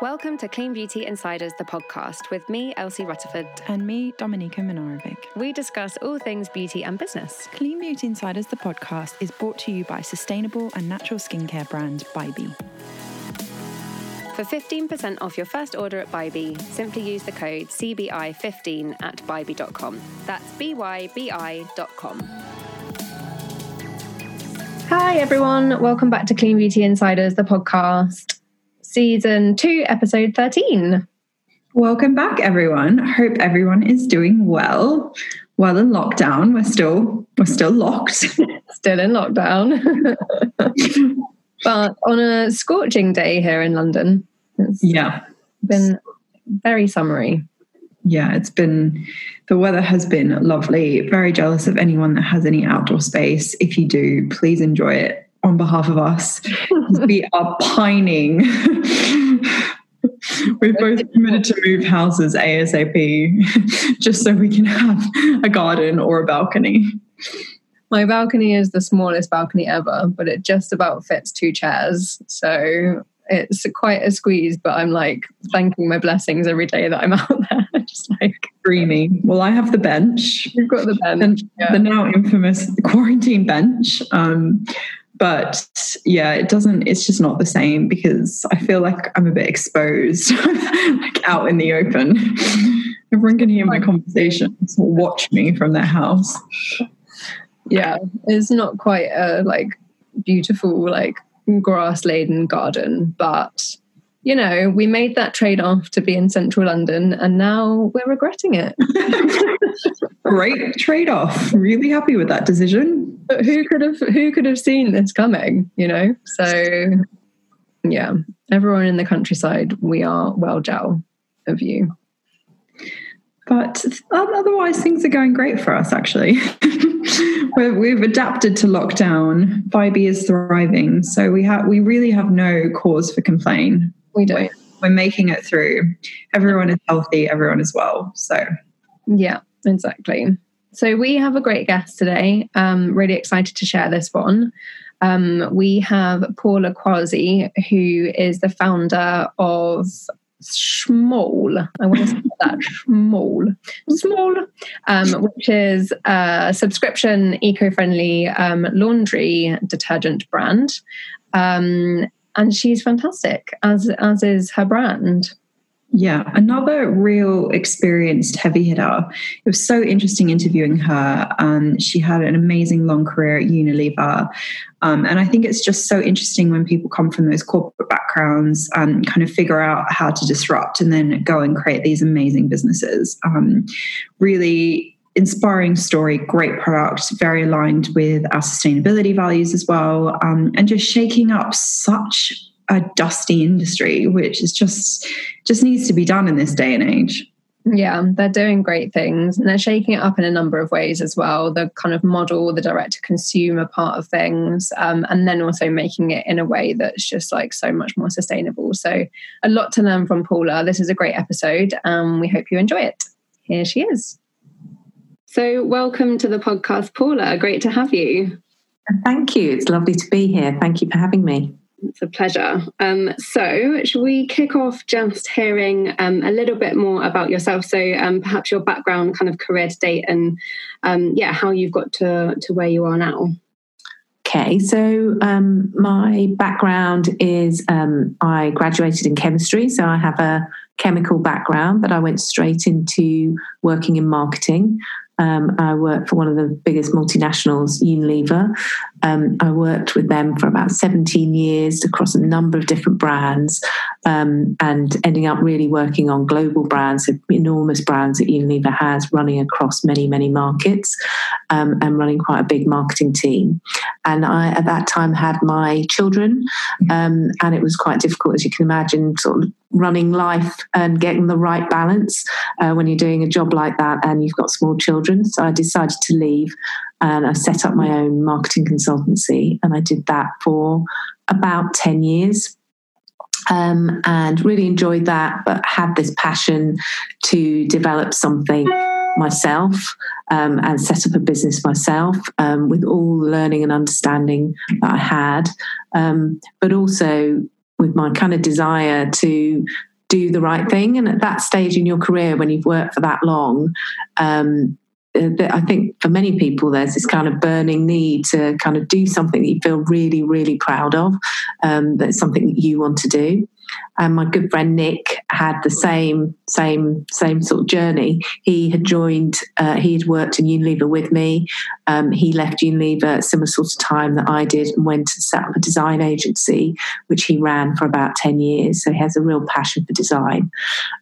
Welcome to Clean Beauty Insiders, the podcast, with me, Elsie Rutterford. And me, Dominika Minarovic. We discuss all things beauty and business. Clean Beauty Insiders, the podcast, is brought to you by sustainable and natural skincare brand BYBI. For 15% off your first order at BYBI, simply use the code CBI15 at BYBI.com. That's B-Y-B-I.com. Hi, everyone. Welcome back to Clean Beauty Insiders, the podcast season two, episode 13. Welcome back, everyone. Hope everyone is doing well. Well in lockdown. We're still we're still locked. still in lockdown. but on a scorching day here in London. It's yeah. Been very summery. Yeah, it's been the weather has been lovely. Very jealous of anyone that has any outdoor space. If you do, please enjoy it on behalf of us. we are pining. We've both committed to move houses ASAP just so we can have a garden or a balcony. My balcony is the smallest balcony ever, but it just about fits two chairs. So it's quite a squeeze, but I'm like thanking my blessings every day that I'm out there. just like dreamy. Well, I have the bench. You've got the bench. Yeah. The now infamous quarantine bench. Um, but yeah it doesn't it's just not the same because i feel like i'm a bit exposed like out in the open. Everyone can hear my conversations or watch me from their house. Yeah. It's not quite a like beautiful like grass laden garden but you know, we made that trade off to be in central London and now we're regretting it. Great trade off. Really happy with that decision. But who could have who could have seen this coming, you know? So yeah, everyone in the countryside, we are well gel of you. But um, otherwise, things are going great for us, actually. We've adapted to lockdown. BYBI is thriving, so we have we really have no cause for complaint. We don't. We're, we're making it through. Everyone is healthy, everyone is well. So, yeah, exactly. So, we have a great guest today. Um, really excited to share this one. Um, we have Paula Quazi, who is the founder of Smol. I want to say that Smol, Smol, um, which is a subscription, eco-friendly um, laundry detergent brand. Um, and she's fantastic as as is her brand yeah, another real experienced heavy hitter. It was so interesting interviewing her. Um, she had an amazing long career at Unilever. Um, and I think it's just so interesting when people come from those corporate backgrounds and kind of figure out how to disrupt and then go and create these amazing businesses. Um, really inspiring story, great product, very aligned with our sustainability values as well, um, and just shaking up such a dusty industry, which is just just needs to be done in this day and age. Yeah, they're doing great things and they're shaking it up in a number of ways as well. The kind of model, the direct to consumer part of things, um, and then also making it in a way that's just like so much more sustainable. So, a lot to learn from Paula. This is a great episode. Um, we hope you enjoy it. Here she is. So, welcome to the podcast, Paula. Great to have you. Thank you. It's lovely to be here. Thank you for having me. It's a pleasure. Um, so, should we kick off just hearing um, a little bit more about yourself? So, um, perhaps your background, kind of career to date, and um, yeah, how you've got to to where you are now. Okay, so um, my background is um, I graduated in chemistry, so I have a chemical background, but I went straight into working in marketing. Um, I work for one of the biggest multinationals, Unilever. Um, I worked with them for about 17 years across a number of different brands um, and ending up really working on global brands, enormous brands that Unilever has running across many, many markets um, and running quite a big marketing team. And I, at that time, had my children, um, and it was quite difficult, as you can imagine, sort of running life and getting the right balance uh, when you're doing a job like that and you've got small children. So I decided to leave and I set up my own marketing consultancy and I did that for about 10 years. Um, and really enjoyed that, but had this passion to develop something myself um, and set up a business myself um, with all the learning and understanding that I had, um, but also with my kind of desire to do the right thing. And at that stage in your career, when you've worked for that long, um, I think for many people, there's this kind of burning need to kind of do something that you feel really, really proud of. Um, that's something that you want to do. And my good friend Nick had the same, same, same sort of journey. He had joined, uh, he had worked in Unilever with me. Um, he left Unilever at similar sort of time that I did and went to set up a design agency, which he ran for about 10 years. So he has a real passion for design.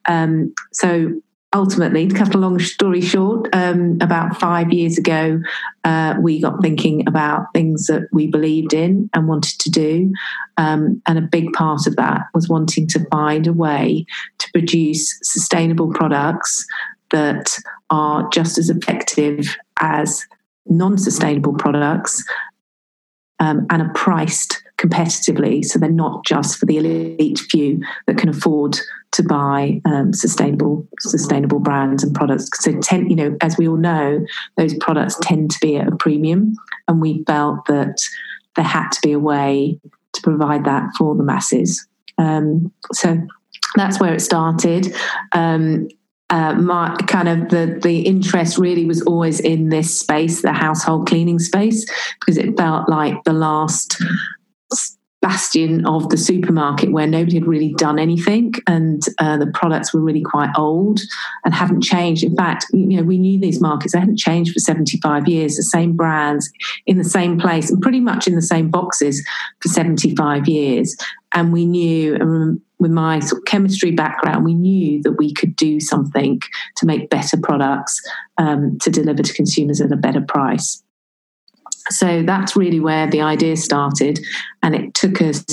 Um, so ultimately, to cut a long story short, um, about five years ago, uh, we got thinking about things that we believed in and wanted to do. Um, and a big part of that was wanting to find a way to produce sustainable products that are just as effective as non sustainable products um, and are priced competitively. So they're not just for the elite few that can afford to buy um, sustainable sustainable brands and products. So, ten, you know, as we all know, those products tend to be at a premium, and we felt that there had to be a way to provide that for the masses. Um, so that's where it started. Um, uh, my kind of the the interest really was always in this space, the household cleaning space, because it felt like the last bastion of the supermarket where nobody had really done anything and uh, the products were really quite old and haven't changed. In fact, you know, we knew these markets, they hadn't changed for 75 years, the same brands in the same place and pretty much in the same boxes for 75 years. And we knew, and with my sort of chemistry background, we knew that we could do something to make better products um, to deliver to consumers at a better price. So that's really where the idea started. And it took us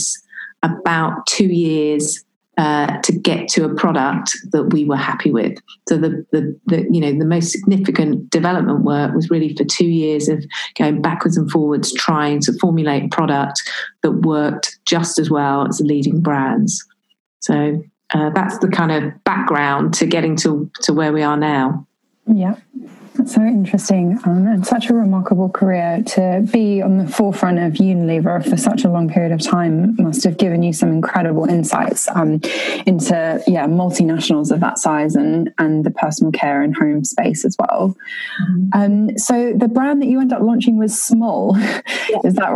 about two years uh, to get to a product that we were happy with. So the, the, the you know the most significant development work was really for two years of going backwards and forwards, trying to formulate a product that worked just as well as the leading brands. So uh, that's the kind of background to getting to to where we are now. Yeah. That's so interesting um, and such a remarkable career to be on the forefront of Unilever for such a long period of time must have given you some incredible insights um, into yeah multinationals of that size and and the personal care and home space as well. Mm-hmm. Um, so the brand that you end up launching was Smol, Yeah. Is that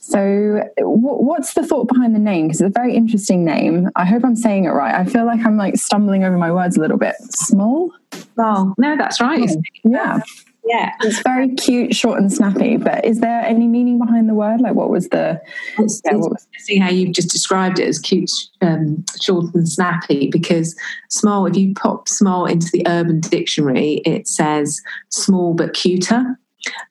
so? what's the thought behind the name? Because it's a very interesting name. I hope I'm saying it right. I feel like I'm like stumbling over my words a little bit. Smol. Oh no, that's right. Yeah. Yeah. It's very cute, short and snappy. But is there any meaning behind the word? Like what was the it's, yeah, what was, see how you've just described it as cute, um, short and snappy because smol, if you pop smol into the urban dictionary, it says small but cuter.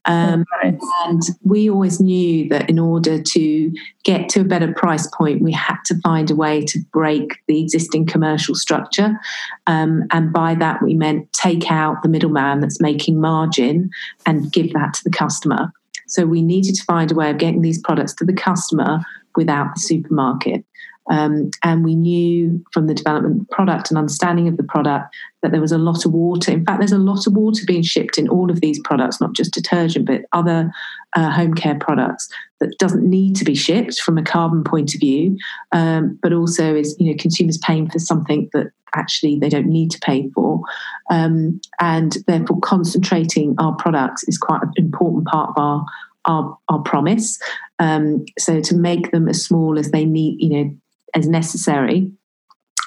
Um, nice. And we always knew that in order to get to a better price point, we had to find a way to break the existing commercial structure. Um, and by that, we meant take out the middleman that's making margin and give that to the customer. So we needed to find a way of getting these products to the customer without the supermarket. Um, and we knew from the development product and understanding of the product that there was a lot of water. In fact, there's a lot of water being shipped in all of these products, not just detergent, but other uh, home care products that doesn't need to be shipped from a carbon point of view, um, but also is you know consumers paying for something that actually they don't need to pay for, um, and therefore concentrating our products is quite an important part of our our, our promise. Um, so to make them as small as they need, you know, as necessary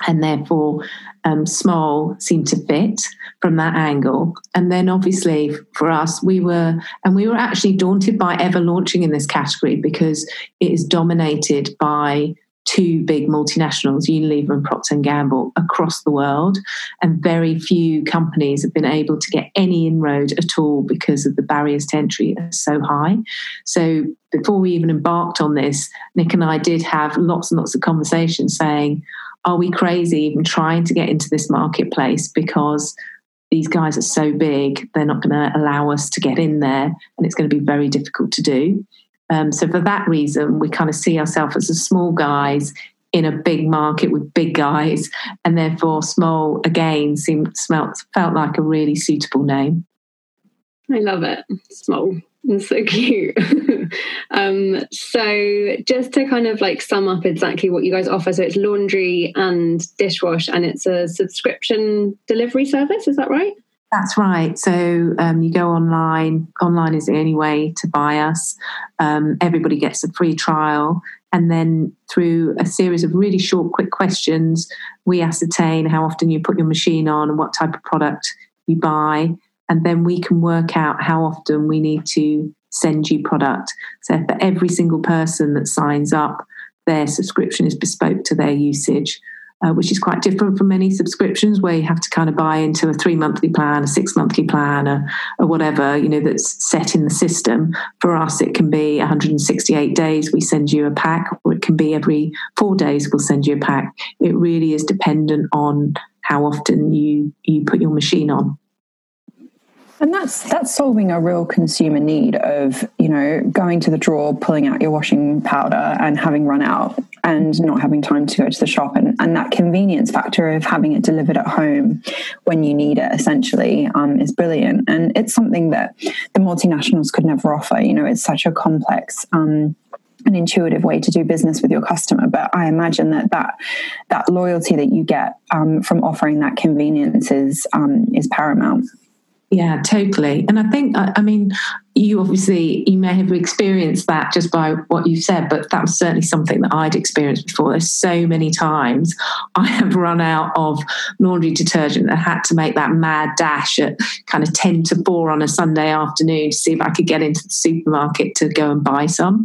and therefore um, Smol seemed to fit from that angle. And then obviously for us we were and we were actually daunted by ever launching in this category because it is dominated by two big multinationals, Unilever and Procter and Gamble, across the world, and very few companies have been able to get any inroad at all because of the barriers to entry are so high. So before we even embarked on this, Nick and I did have lots and lots of conversations saying, "Are we crazy even trying to get into this marketplace because?" These guys are so big, they're not going to allow us to get in there, and it's going to be very difficult to do. Um, so for that reason, we kind of see ourselves as a small guys in a big market with big guys, and therefore Smol again seemed smelt felt like a really suitable name. I love it, Smol. It's so cute. um, so just to kind of like sum up exactly what you guys offer. So it's laundry and dishwash, and it's a subscription delivery service. Is that right? That's right. So um, you go online. Online is the only way to buy us. Um, everybody gets a free trial. And then through a series of really short, quick questions, we ascertain how often you put your machine on and what type of product you buy. And then we can work out how often we need to send you product. So for every single person that signs up, their subscription is bespoke to their usage uh, which is quite different from many subscriptions where you have to kind of buy into a three monthly plan, a six monthly plan, or, or whatever, you know, that's set in the system. For us, it can be 168 days, we send you a pack, or it can be every four days, we'll send you a pack. It really is dependent on how often you, you put your machine on. And that's that's solving a real consumer need of you know going to the drawer, pulling out your washing powder, and having run out, and not having time to go to the shop, and, and that convenience factor of having it delivered at home when you need it essentially um, is brilliant, and it's something that the multinationals could never offer. You know, it's such a complex. Um, an intuitive way to do business with your customer but i imagine that that that loyalty that you get um, from offering that convenience is um, is paramount yeah, totally. And I think, I, mean, you obviously you may have experienced that just by what you've said but that was certainly something that i'd experienced before. There's so many times i have run out of laundry detergent and had to make that mad dash at kind of 10 to 4 on a sunday afternoon to see if i could get into the supermarket to go and buy some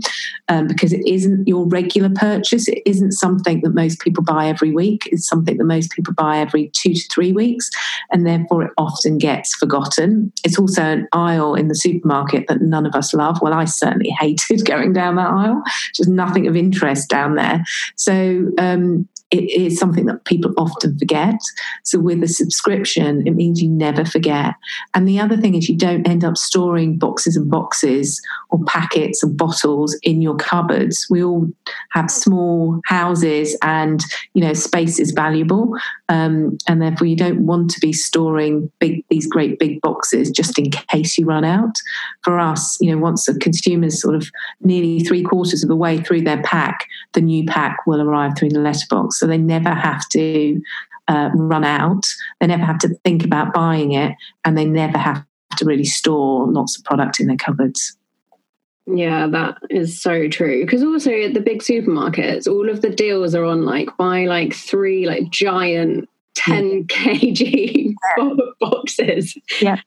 um, because it isn't your regular purchase. It isn't something that most people buy every week. It's something that most people buy every two to three weeks and therefore it often gets forgotten. It's also an aisle in the supermarket that none of us love. Well, I certainly hated going down that aisle. Just nothing of interest down there. So um, it is something that people often forget. So with a subscription, it means you never forget. And the other thing is you don't end up storing boxes and boxes or packets and bottles in your cupboards. We all have small houses and you know space is valuable. Um, and therefore you don't want to be storing big these great big boxes just in case you run out. For us, you know, once the consumer's sort of nearly three quarters of the way through their pack, the new pack will arrive through the letterbox so they never have to uh, run out. They never have to think about buying it, and they never have to really store lots of product in their cupboards. Yeah, that is so true. Because also at the big supermarkets, all of the deals are on like buy like three like giant 10 kg yeah. boxes yeah.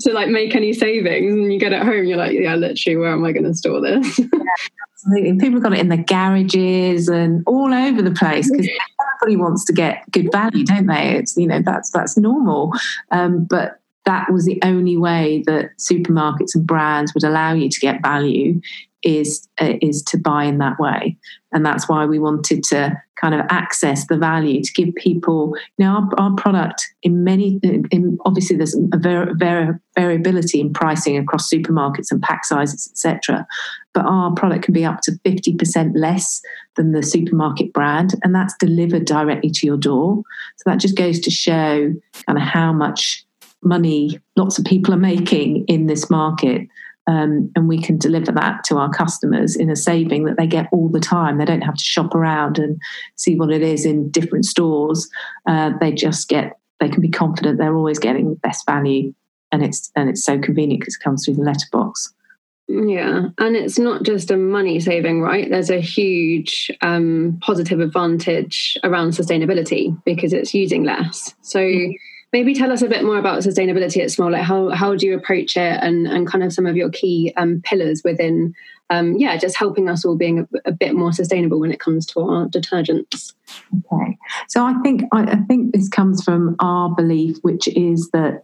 To like make any savings and you get it home you're like yeah literally where am i going to store this? Yeah, absolutely. People got it in the garages and all over the place because everybody wants to get good value don't they? It's you know that's that's normal. Um, but that was the only way that supermarkets and brands would allow you to get value is uh, is to buy in that way. And that's why we wanted to kind of access the value to give people you know our, our product in many in, obviously there's a ver, ver, variability in pricing across supermarkets and pack sizes etc but our product can be up to 50% less than the supermarket brand and that's delivered directly to your door. So that just goes to show kind of how much money lots of people are making in this market um, and we can deliver that to our customers in a saving that they get all the time. They don't have to shop around and see what it is in different stores. Uh, they just get they can be confident they're always getting the best value, and it's and it's so convenient because it comes through the letterbox. Yeah, and it's not just a money saving, right? There's a huge um, positive advantage around sustainability because it's using less. So. Mm-hmm maybe tell us a bit more about sustainability at Smol like how, how do you approach it and, and kind of some of your key um, pillars within um, yeah just helping us all being a, a, bit more sustainable when it comes to our detergents. Okay. So i think i, I think this comes from our belief which is that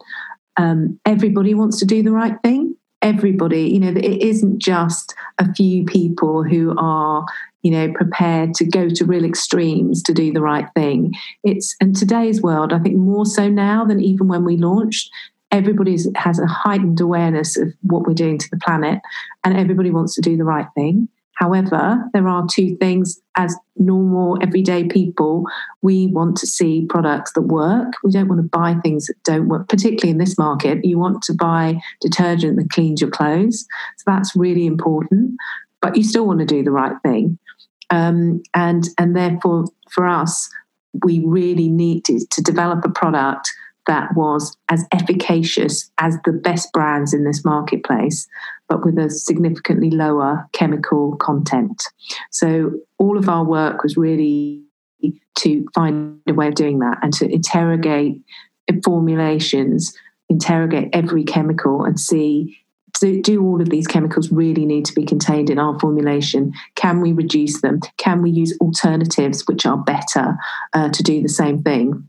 um, everybody wants to do the right thing everybody. You know it isn't just a few people who are you know prepared to go to real extremes to do the right thing. It's in today's world i think more so now than even when we launched everybody has a heightened awareness of what we're doing to the planet and everybody wants to do the right thing However, there are two things as normal, everyday people, we want to see products that work. We don't want to buy things that don't work, particularly in this market. You want to buy detergent that cleans your clothes. So that's really important. But you still want to do the right thing. Um, and, and therefore, for us, we really needed to develop a product that was as efficacious as the best brands in this marketplace, but with a significantly lower chemical content. So all of our work was really to find a way of doing that and to interrogate formulations, interrogate every chemical and see do, do, all of these chemicals really need to be contained in our formulation? Can we reduce them? Can we use alternatives which are better uh, to do the same thing?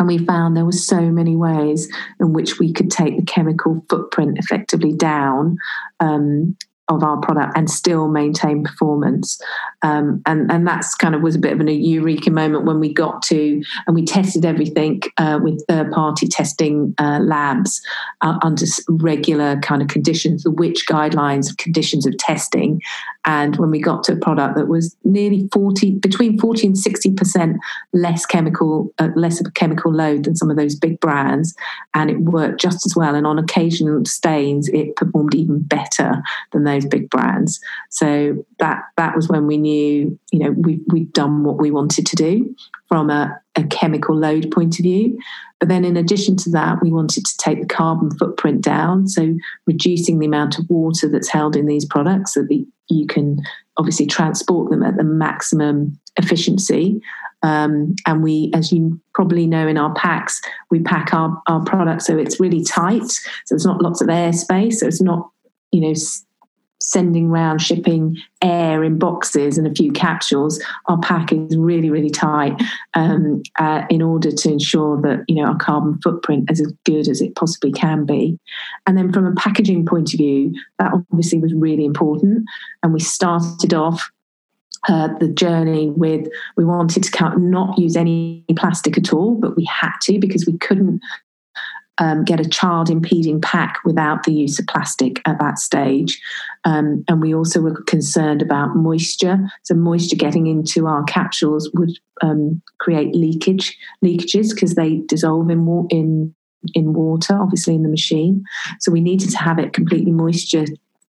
And we found there were so many ways in which we could take the chemical footprint effectively down um, of our product and still maintain performance. Um, and, and that's kind of was a bit of an eureka moment when we got to, and we tested everything uh, with third party testing uh, labs uh, under regular kind of conditions, the which guidelines, conditions of testing. And when we got to a product that was nearly 40, between 40 and 60% less chemical, uh, less of a chemical load than some of those big brands, and it worked just as well. And on occasional stains, it performed even better than those those big brands. So that that was when we knew, you know, we we'd done what we wanted to do from a, a chemical load point of view. But then in addition to that, we wanted to take the carbon footprint down. So reducing the amount of water that's held in these products so that you can obviously transport them at the maximum efficiency. Um, and we, as you probably know in our packs, we pack our, our product so it's really tight. So there's not lots of airspace. So it's not, you know, sending round shipping air in boxes and a few capsules. Our pack is really really tight um, uh, in order to ensure that you know our carbon footprint is as good as it possibly can be. And then from a packaging point of view that obviously was really important. And we started off uh, the journey with we wanted to not use any plastic at all, but we had to because we couldn't um, get a child impeding pack without the use of plastic at that stage. Um, and we also were concerned about moisture. So, moisture getting into our capsules would um, create leakage, leakages because they dissolve in, in, in water, obviously in the machine. So, we needed to have it completely moisture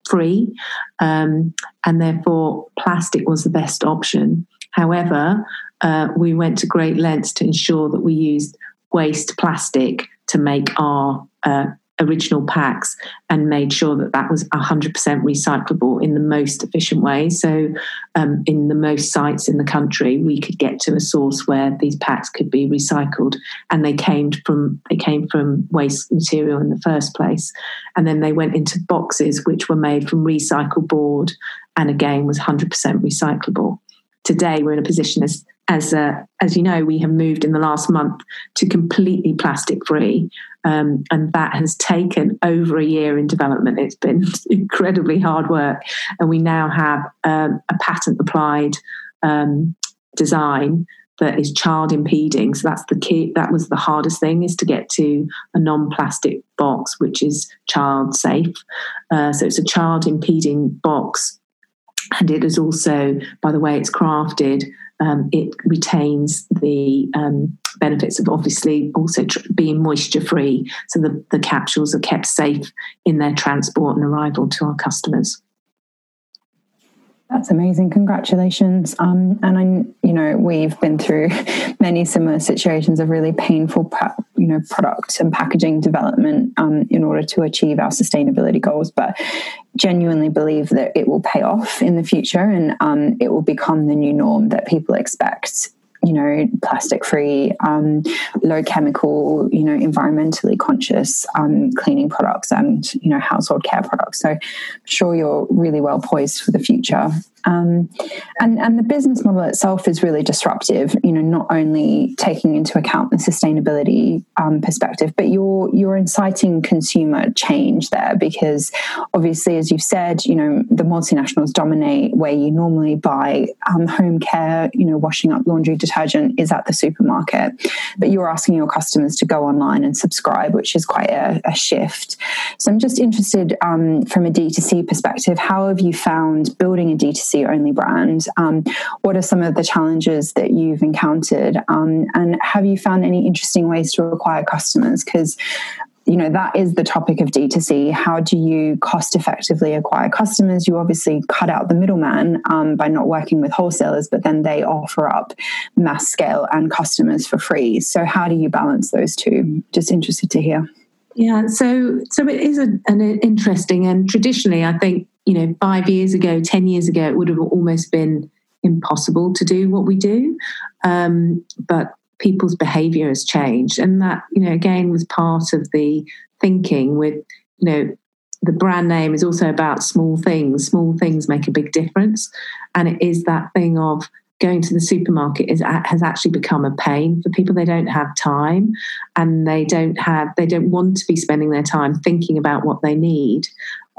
free. Um, and therefore, plastic was the best option. However, uh, we went to great lengths to ensure that we used waste plastic to make our uh, original packs and made sure that that was 100% recyclable in the most efficient way. So, um, in the most sites in the country, we could get to a source where these packs could be recycled, and they came from they came from waste material in the first place, and then they went into boxes which were made from recycled board, and again was 100% recyclable. Today, we're in a position as as uh, as you know, we have moved in the last month to completely plastic free, um, and that has taken over a year in development. It's been incredibly hard work, and we now have um, a patent applied um, design that is child impeding. So that's the key. That was the hardest thing is to get to a non-plastic box which is child safe. Uh, so it's a child impeding box and it is also, by the way it's crafted, um, it retains the um, benefits of obviously also tr- being moisture free. So the, the capsules are kept safe in their transport and arrival to our customers. That's amazing. Congratulations. Um, and I, you know, we've been through many similar situations of really painful, you know, product and packaging development um, in order to achieve our sustainability goals. But genuinely believe that it will pay off in the future and um, it will become the new norm that people expect you know, plastic free, um, low chemical, you know, environmentally conscious um, cleaning products and, you know, household care products. So I'm sure you're really well poised for the future. Um, and, and the business model itself is really disruptive, you know, not only taking into account the sustainability um, perspective, but you're, you're inciting consumer change there because obviously, as you've said, you know, the multinationals dominate where you normally buy um, home care, you know, washing up laundry detergent is at the supermarket, but you're asking your customers to go online and subscribe, which is quite a, a shift. So I'm just interested um, from a D2C perspective, how have you found building a D2C D2C only brand. Um, what are some of the challenges that you've encountered? Um, and have you found any interesting ways to acquire customers? Because you know that is the topic of d2c how do you cost effectively acquire customers you obviously cut out the middleman um, by not working with wholesalers but then they offer up mass scale and customers for free so how do you balance those two just interested to hear yeah so so it is a, an interesting and traditionally i think you know five years ago ten years ago it would have almost been impossible to do what we do um, but people's behavior has changed. And that, you know, again, was part of the thinking with, you know, the brand name is also about small things. Small things make a big difference. And it is that thing of going to the supermarket is has actually become a pain for people they don't have time and they don't have they don't want to be spending their time thinking about what they need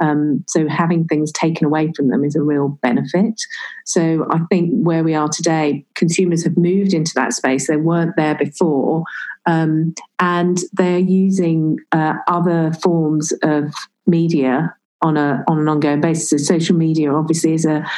um, so having things taken away from them is a real benefit. So I think where we are today, consumers have moved into that space. They weren't there before, um, and they're using uh, other forms of media on a on an ongoing basis. So social media obviously is a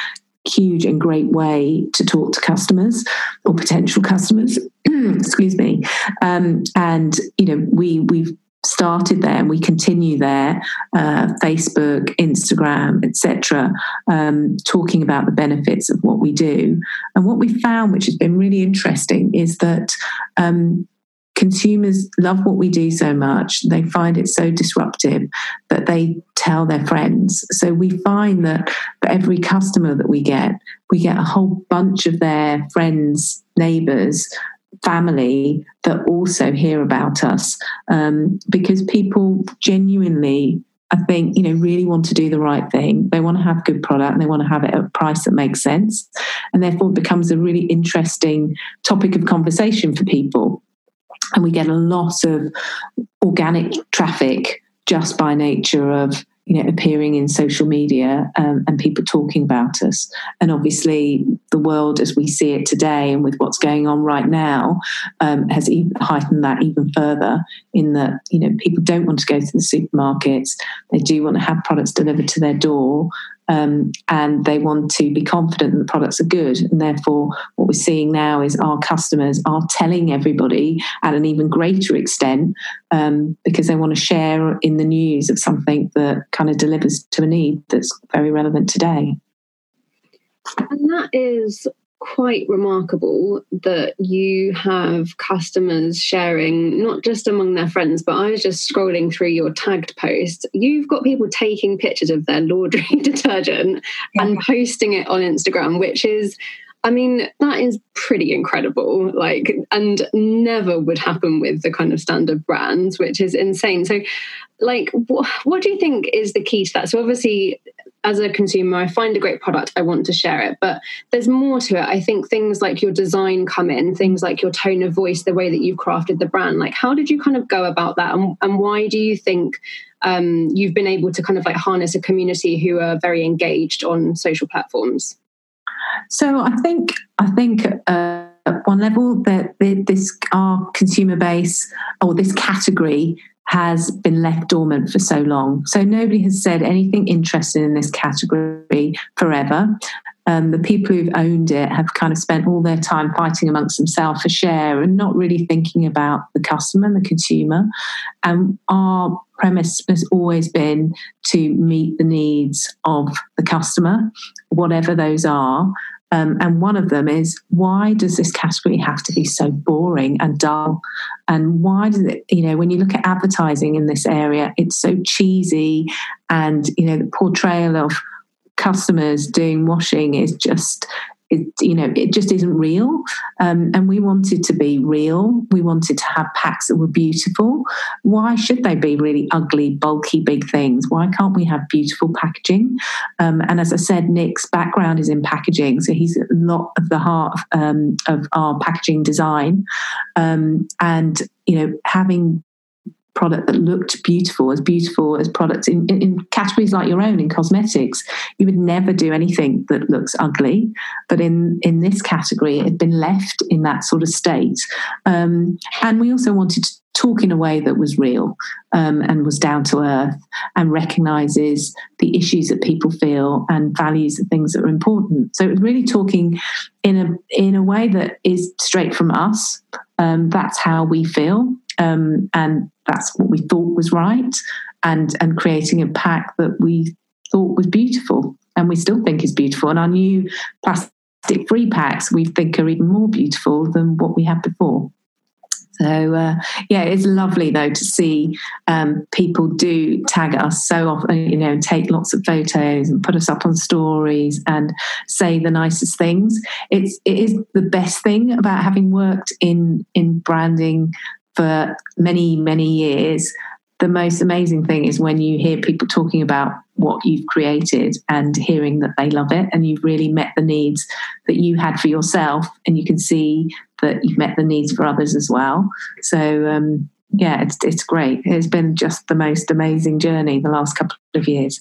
huge and great way to talk to customers or potential customers. excuse me. Um, and you know, we we've started there and we continue there uh, facebook instagram etc um, talking about the benefits of what we do. And what we found which has been really interesting is that um, consumers love what we do so much. They find it so disruptive that they tell their friends. So we find that for every customer that we get we get a whole bunch of their friends neighbors family that also hear about us um, because people genuinely I think, you know, really want to do the right thing. They want to have good product and they want to have it at a price that makes sense. And therefore it becomes a really interesting topic of conversation for people. And we get a lot of organic traffic just by nature of you know appearing in social media um, and people talking about us. And obviously the world as we see it today and with what's going on right now um, has even heightened that even further in that you know people don't want to go to the supermarkets. They do want to have products delivered to their door um, and they want to be confident that the products are good. And therefore, what we're seeing now is our customers are telling everybody at an even greater extent um, because they want to share in the news of something that kind of delivers to a need that's very relevant today. And that is quite remarkable that you have customers sharing not just among their friends but i was just scrolling through your tagged post you've got people taking pictures of their laundry detergent yeah. and posting it on instagram which is I mean, that is pretty incredible. Like, and never would happen with the kind of standard brands, which is insane. So, like, wh- what do you think is the key to that? So, obviously, as a consumer, I find a great product, I want to share it. But there's more to it. I think things like your design come in, things like your tone of voice, the way that you've crafted the brand. Like, how did you kind of go about that? And, and why do you think um, you've been able to kind of like harness a community who are very engaged on social platforms? So I think I think uh, at one level that this our consumer base or this category has been left dormant for so long. So nobody has said anything interesting in this category forever. Um, the people who've owned it have kind of spent all their time fighting amongst themselves for share and not really thinking about the customer and the consumer. And our premise has always been to meet the needs of the customer, whatever those are, um, and one of them is why does this category have to be so boring and dull? And why does it, you know, when you look at advertising in this area, it's so cheesy and, you know, the portrayal of customers doing washing is just it, you know, it just isn't real. Um, and we wanted to be real. We wanted to have packs that were beautiful. Why should they be really ugly, bulky, big things? Why can't we have beautiful packaging? Um, and as I said, Nick's background is in packaging, so he's a lot of the heart um, of our packaging design. Um, and you know, having product that looked beautiful, as beautiful as products in, in, in, categories like your own in cosmetics, you would never do anything that looks ugly. But in in this category, it had been left in that sort of state. Um, and we also wanted to talk in a way that was real um, and was down to earth and recognizes the issues that people feel and values the things that are important. So it was really talking in a in a way that is straight from us. Um, that's how we feel, um, and that's what we thought was right, and and creating a pack that we thought was beautiful and we still think is beautiful. And our new plastic free packs we think are even more beautiful than what we had before. So uh, yeah, it's lovely though to see um, people do tag us so often, you know, take lots of photos and put us up on stories and say the nicest things. It's it is the best thing about having worked in in branding for many many years the most amazing thing is when you hear people talking about what you've created and hearing that they love it and you've really met the needs that you had for yourself and you can see that you've met the needs for others as well. So um, yeah it's, it's great. It's been just the most amazing journey the last couple of years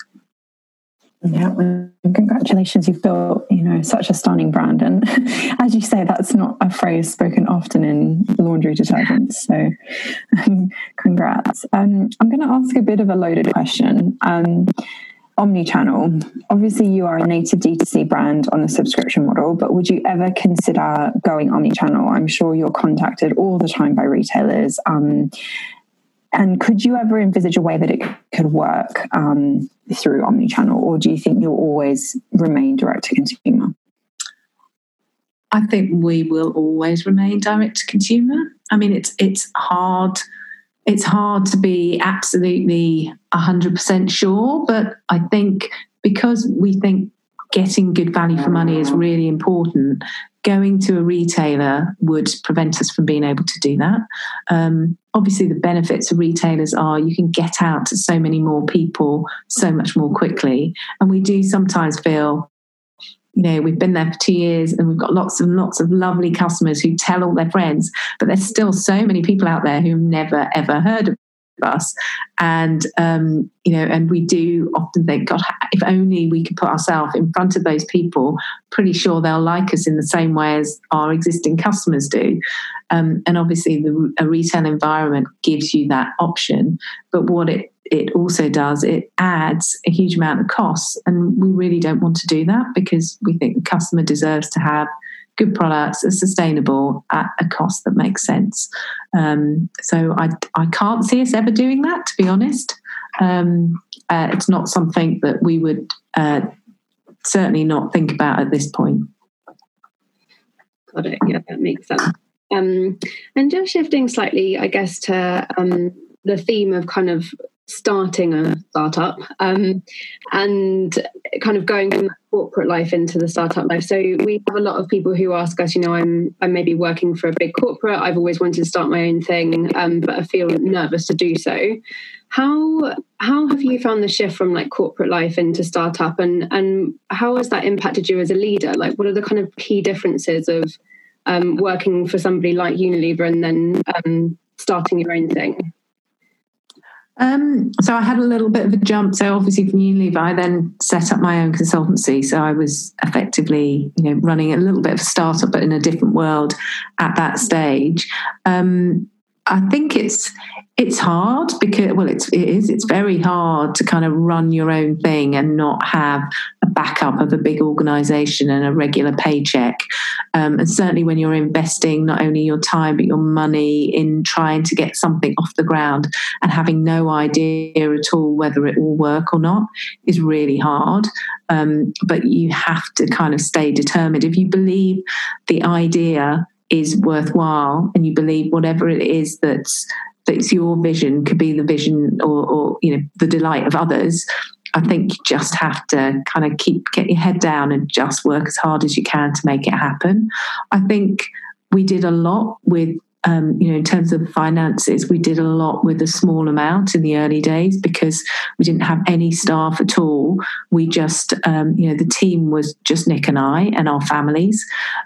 yeah, congratulations! You've built, you know, such a stunning brand, and as you say, that's not a phrase spoken often in laundry detergents. So, um, congrats! Um, I'm going to ask a bit of a loaded question. Um, omni-channel. Obviously, you are a native D2C brand on the subscription model, but would you ever consider going omni-channel? I'm sure you're contacted all the time by retailers. Um, and could you ever envisage a way that it could work um, through omnichannel, or do you think you'll always remain direct to consumer? I think we will always remain direct to consumer. I mean, it's it's hard. It's hard to be absolutely hundred percent sure, but I think because we think getting good value for money is really important going to a retailer would prevent us from being able to do that. Um, obviously, the benefits of retailers are you can get out to so many more people so much more quickly. And we do sometimes feel, you know, we've been there for two years and we've got lots and lots of lovely customers who tell all their friends, but there's still so many people out there who've never ever heard of us. And um, you know and we do often think god if only we could put ourselves in front of those people pretty sure they'll like us in the same way as our existing customers do. Um, and obviously the a retail environment gives you that option. But what it it also does it adds a huge amount of costs. And we really don't want to do that because we think the customer deserves to have good products are sustainable at a cost that makes sense. Um, so I, I can't see us ever doing that, to be honest. Um, uh, it's not something that we would uh, certainly not think about at this point. Got it. Yeah, that makes sense. Um, and just shifting slightly, I guess, to um, the theme of kind of starting a startup um, and kind of going from corporate life into the startup life. So we have a lot of people who ask us, you know, I'm I'm maybe working for a big corporate. I've always wanted to start my own thing, um, but I feel nervous to do so. How how have you found the shift from like corporate life into startup, and and how has that impacted you as a leader? Like, what are the kind of key differences of um, working for somebody like Unilever and then um, starting your own thing? Um, so I had a little bit of a jump. So obviously from Unilever, I then set up my own consultancy. So I was effectively, you know, running a little bit of a startup, but in a different world at that stage. Um, I think it's it's hard because well it's it is it's very hard to kind of run your own thing and not have backup of a big organization and a regular paycheck. Um, and certainly when you're investing not only your time but your money in trying to get something off the ground and having no idea at all whether it will work or not is really hard. Um, but you have to kind of stay determined. If you believe the idea is worthwhile and you believe whatever it is that's that's your vision could be the vision or, or you know the delight of others I think you just have to kind of keep get your head down and just work as hard as you can to make it happen. I think we did a lot with um, you know, in terms of finances, we did a lot with a small amount in the early days because we didn't have any staff at all. We just, um, you know, the team was just Nick and I and our families.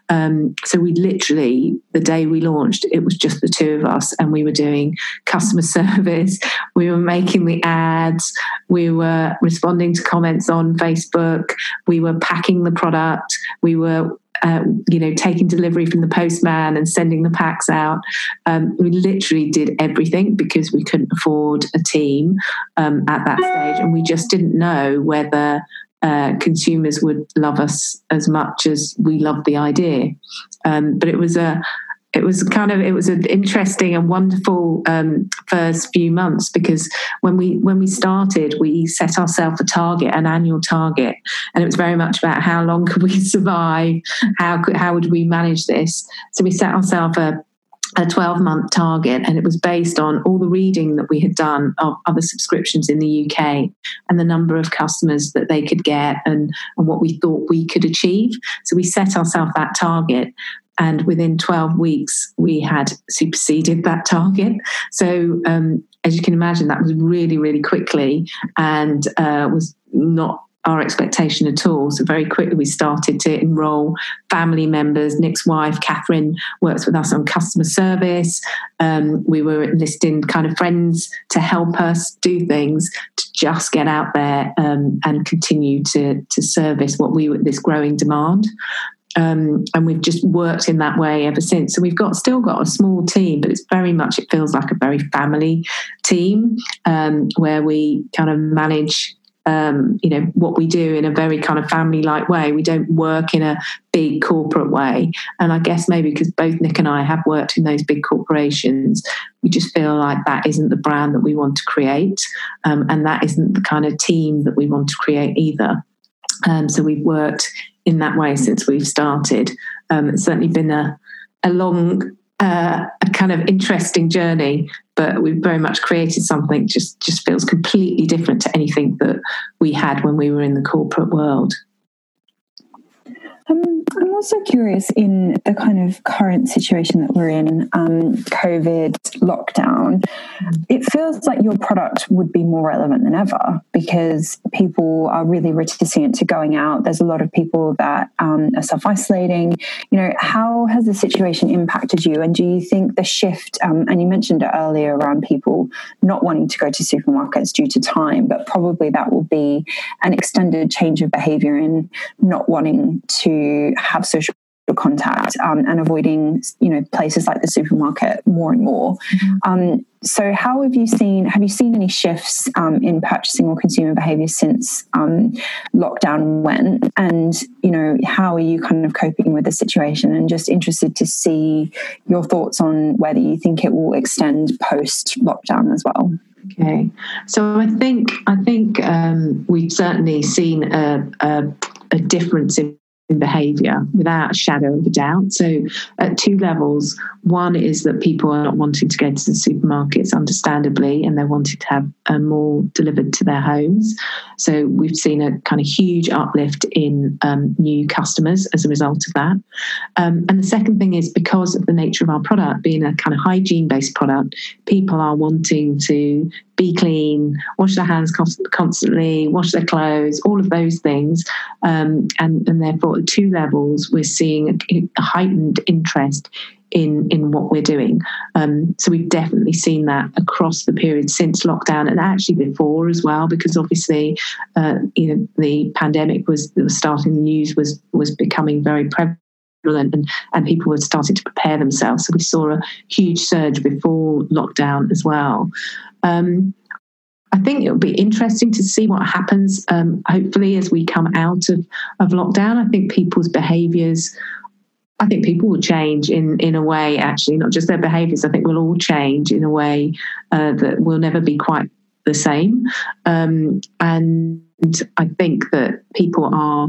Um, so we literally, the day we launched, it was just the two of us, and we were doing customer service. We were making the ads. We were responding to comments on Facebook. We were packing the product. We were uh, you know, taking delivery from the postman and sending the packs out. Um, we literally did everything because we couldn't afford a team um, at that stage, and we just didn't know whether uh, consumers would love us as much as we loved the idea. Um, but it was a it was kind of it was an interesting and wonderful um, first few months because when we when we started we set ourselves a target an annual target and it was very much about how long could we survive? How could how would we manage this? So we set ourselves a a 12 month target and it was based on all the reading that we had done of other subscriptions in the UK and the number of customers that they could get and, and what we thought we could achieve. So we set ourselves that target and within 12 weeks we had superseded that target so um, as you can imagine that was really really quickly and uh, was not our expectation at all. So very quickly we started to enrol family members. Nick's wife, Catherine, works with us on customer service. Um, we were enlisting kind of friends to help us do things to just get out there um, and continue to to service what we this growing demand. Um, and we've just worked in that way ever since. So we've got still got a small team, but it's very much it feels like a very family team um, where we kind of manage. Um, you know what we do in a very kind of family-like way. We don't work in a big corporate way, and I guess maybe because both Nick and I have worked in those big corporations, we just feel like that isn't the brand that we want to create, um, and that isn't the kind of team that we want to create either. Um, so we've worked in that way since we've started. Um, it's certainly been a, a long, uh, a kind of interesting journey, but we've very much created something just just feels completely different to anything that we had when we were in the corporate world. Um, also curious in the kind of current situation that we're in, um, COVID lockdown, it feels like your product would be more relevant than ever because people are really reticent to going out. There's a lot of people that um, are self isolating. You know, how has the situation impacted you? And do you think the shift, um, and you mentioned it earlier around people not wanting to go to supermarkets due to time, but probably that will be an extended change of behavior in not wanting to have social contact um, and avoiding you know places like the supermarket more and more. Mm-hmm. um, so how have you seen have you seen any shifts um, in purchasing or consumer behavior since um, lockdown went? And you know how are you kind of coping with the situation? And just interested to see your thoughts on whether you think it will extend post lockdown as well. Okay. So i think i think um, we've certainly seen a, a, a difference in behavior without a shadow of a doubt. So, at two levels, one is that people are not wanting to go to the supermarkets, understandably, and they're wanting to have uh, more delivered to their homes. So, we've seen a kind of huge uplift in um, new customers as a result of that. Um, and the second thing is because of the nature of our product being a kind of hygiene based product, people are wanting to be clean, wash their hands constantly, wash their clothes, all of those things. Um, and, and therefore, at two levels, we're seeing a, heightened interest in in what we're doing. Um, so we've definitely seen that across the period since lockdown, and actually before as well, because obviously, uh, you know, the pandemic was, was starting. The news was was becoming very prevalent. And, and people were starting to prepare themselves. So we saw a huge surge before lockdown as well. Um, I think it'll be interesting to see what happens. Um, hopefully, as we come out of, of lockdown, I think people's behaviours. I think people will change in in a way. Actually, not just their behaviours. I think we'll all change in a way uh, that will never be quite the same. Um, and I think that people are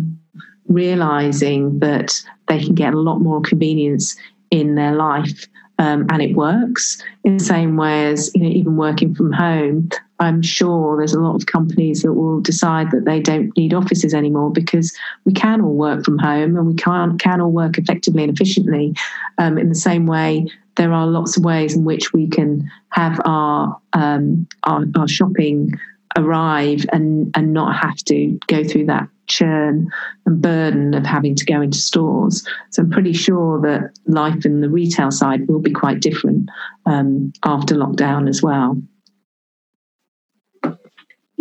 realizing that they can get a lot more convenience in their life um, and it works. In the same way as you know even working from home i'm sure there's a lot of companies that will decide that they don't need offices anymore because we can all work from home and we can can all work effectively and efficiently. Um, in the same way there are lots of ways in which we can have our um, our, our shopping arrive and and not have to go through that churn and burden of having to go into stores. So I'm pretty sure that life in the retail side will be quite different um, after lockdown as well.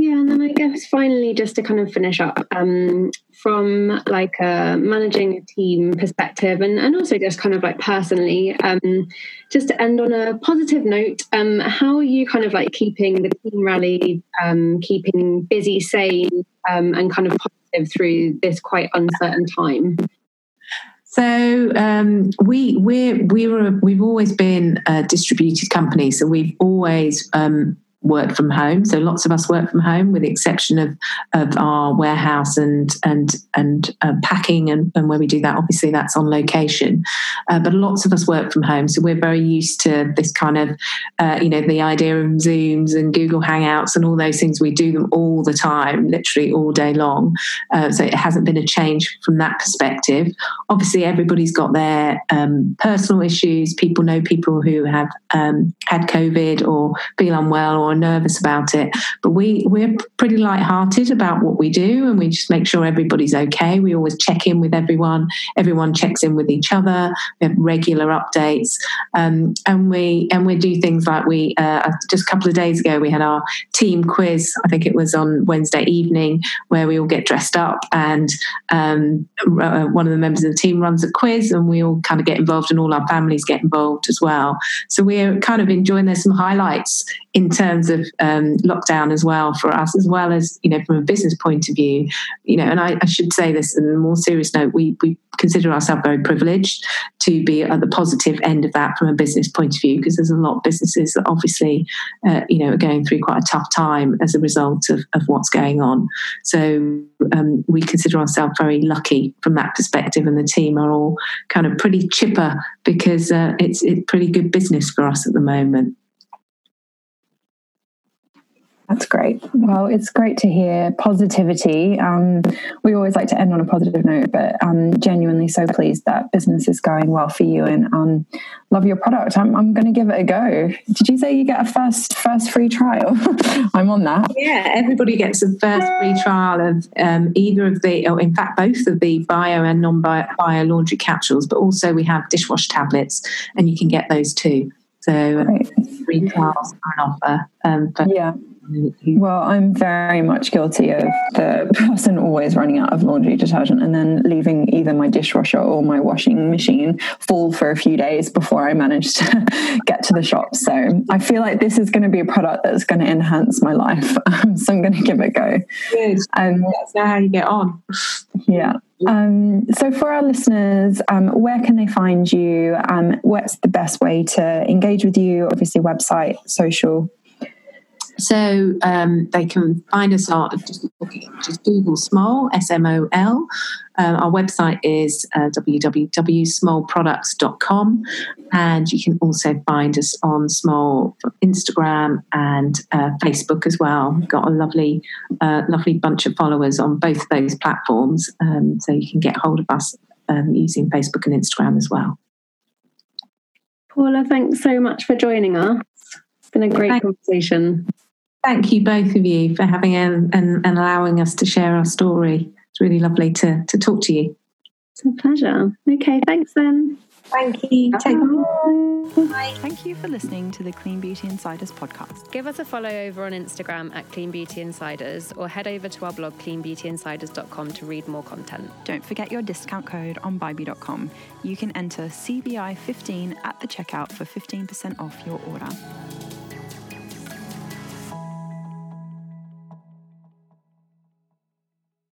Yeah, and then I guess finally, just to kind of finish up, um, from like a managing a team perspective, and, and also just kind of like personally, um, just to end on a positive note, um, how are you kind of like keeping the team rally, um, keeping busy, sane, um, and kind of positive through this quite uncertain time? So um, we we we were we've always been a distributed company, so we've always um, work from home. So lots of us work from home, with the exception of of our warehouse and and and uh, packing and, and where we do that. Obviously, that's on location, uh, but lots of us work from home. So we're very used to this kind of uh, you know the idea of Zooms and Google Hangouts and all those things. We do them all the time, literally all day long. Uh, so it hasn't been a change from that perspective. Obviously, everybody's got their um, personal issues. People know people who have um, had COVID or feel unwell or nervous about it. But we we're pretty light-hearted about what we do, and we just make sure everybody's okay. We always check in with everyone. Everyone checks in with each other. We have regular updates, um, and we and we do things like we uh, just a couple of days ago we had our team quiz. I think it was on Wednesday evening where we all get dressed up, and um, uh, one of the members of the team runs a quiz, and we all kind of get involved, and all our families get involved as well. So we're kind of enjoying. There's some highlights in terms of um, lockdown as well for us, as well as you know from a business point of view. You know, and I, I should say this in a more serious note: we we consider ourselves very privileged to be at the positive end of that from a business point of view, because there's a lot of businesses that obviously uh, you know are going through quite a tough time as a result of, of what's going on. So um, we consider ourselves very lucky from that perspective, and the team are all kind of pretty chipper because uh, it's it's pretty good business for us at the moment. That's great. Well, it's great to hear positivity. Um, we always like to end on a positive note, but I'm um, genuinely so pleased that business is going well for you and um, love your product. I'm, I'm going to give it a go. Did you say you get a first first free trial? I'm on that. Yeah, everybody gets a first free trial of um, either of the, or in fact, both of the bio and non bio laundry capsules, but also we have dishwash tablets, and you can get those too. So Great. free trials are an offer. Um, but yeah well, I'm very much guilty of the person always running out of laundry detergent and then leaving either my dishwasher or my washing machine full for a few days before I manage to get to the shop. So I feel like this is going to be a product that's going to enhance my life. Um, so I'm going to give it a go. Good. Um, that's how you get on. Yeah. Um, so, for our listeners, um, where can they find you? Um, what's the best way to engage with you? Obviously, website, social. So um, they can find us on just, just Google Smol, S M O L. Uh, our website is uh, www.smolproducts.com. And you can also find us on Smol Instagram and uh, Facebook as well. We've got a lovely, uh, lovely bunch of followers on both of those platforms. Um, so you can get hold of us um, using Facebook and Instagram as well. Paula, thanks so much for joining us. It's been a great Thanks. conversation. Thank you, both of you, for having and, and, and allowing us to share our story. It's really lovely to, to talk to you. It's a pleasure. Okay, thanks then. Thank you. Bye. Bye. Thank you for listening to the Clean Beauty Insiders podcast. Give us a follow over on Instagram at Clean Beauty Insiders or head over to our blog cleanbeautyinsiders.com to read more content. Don't forget your discount code on bybi.com. You can enter CBI15 at the checkout for 15% off your order.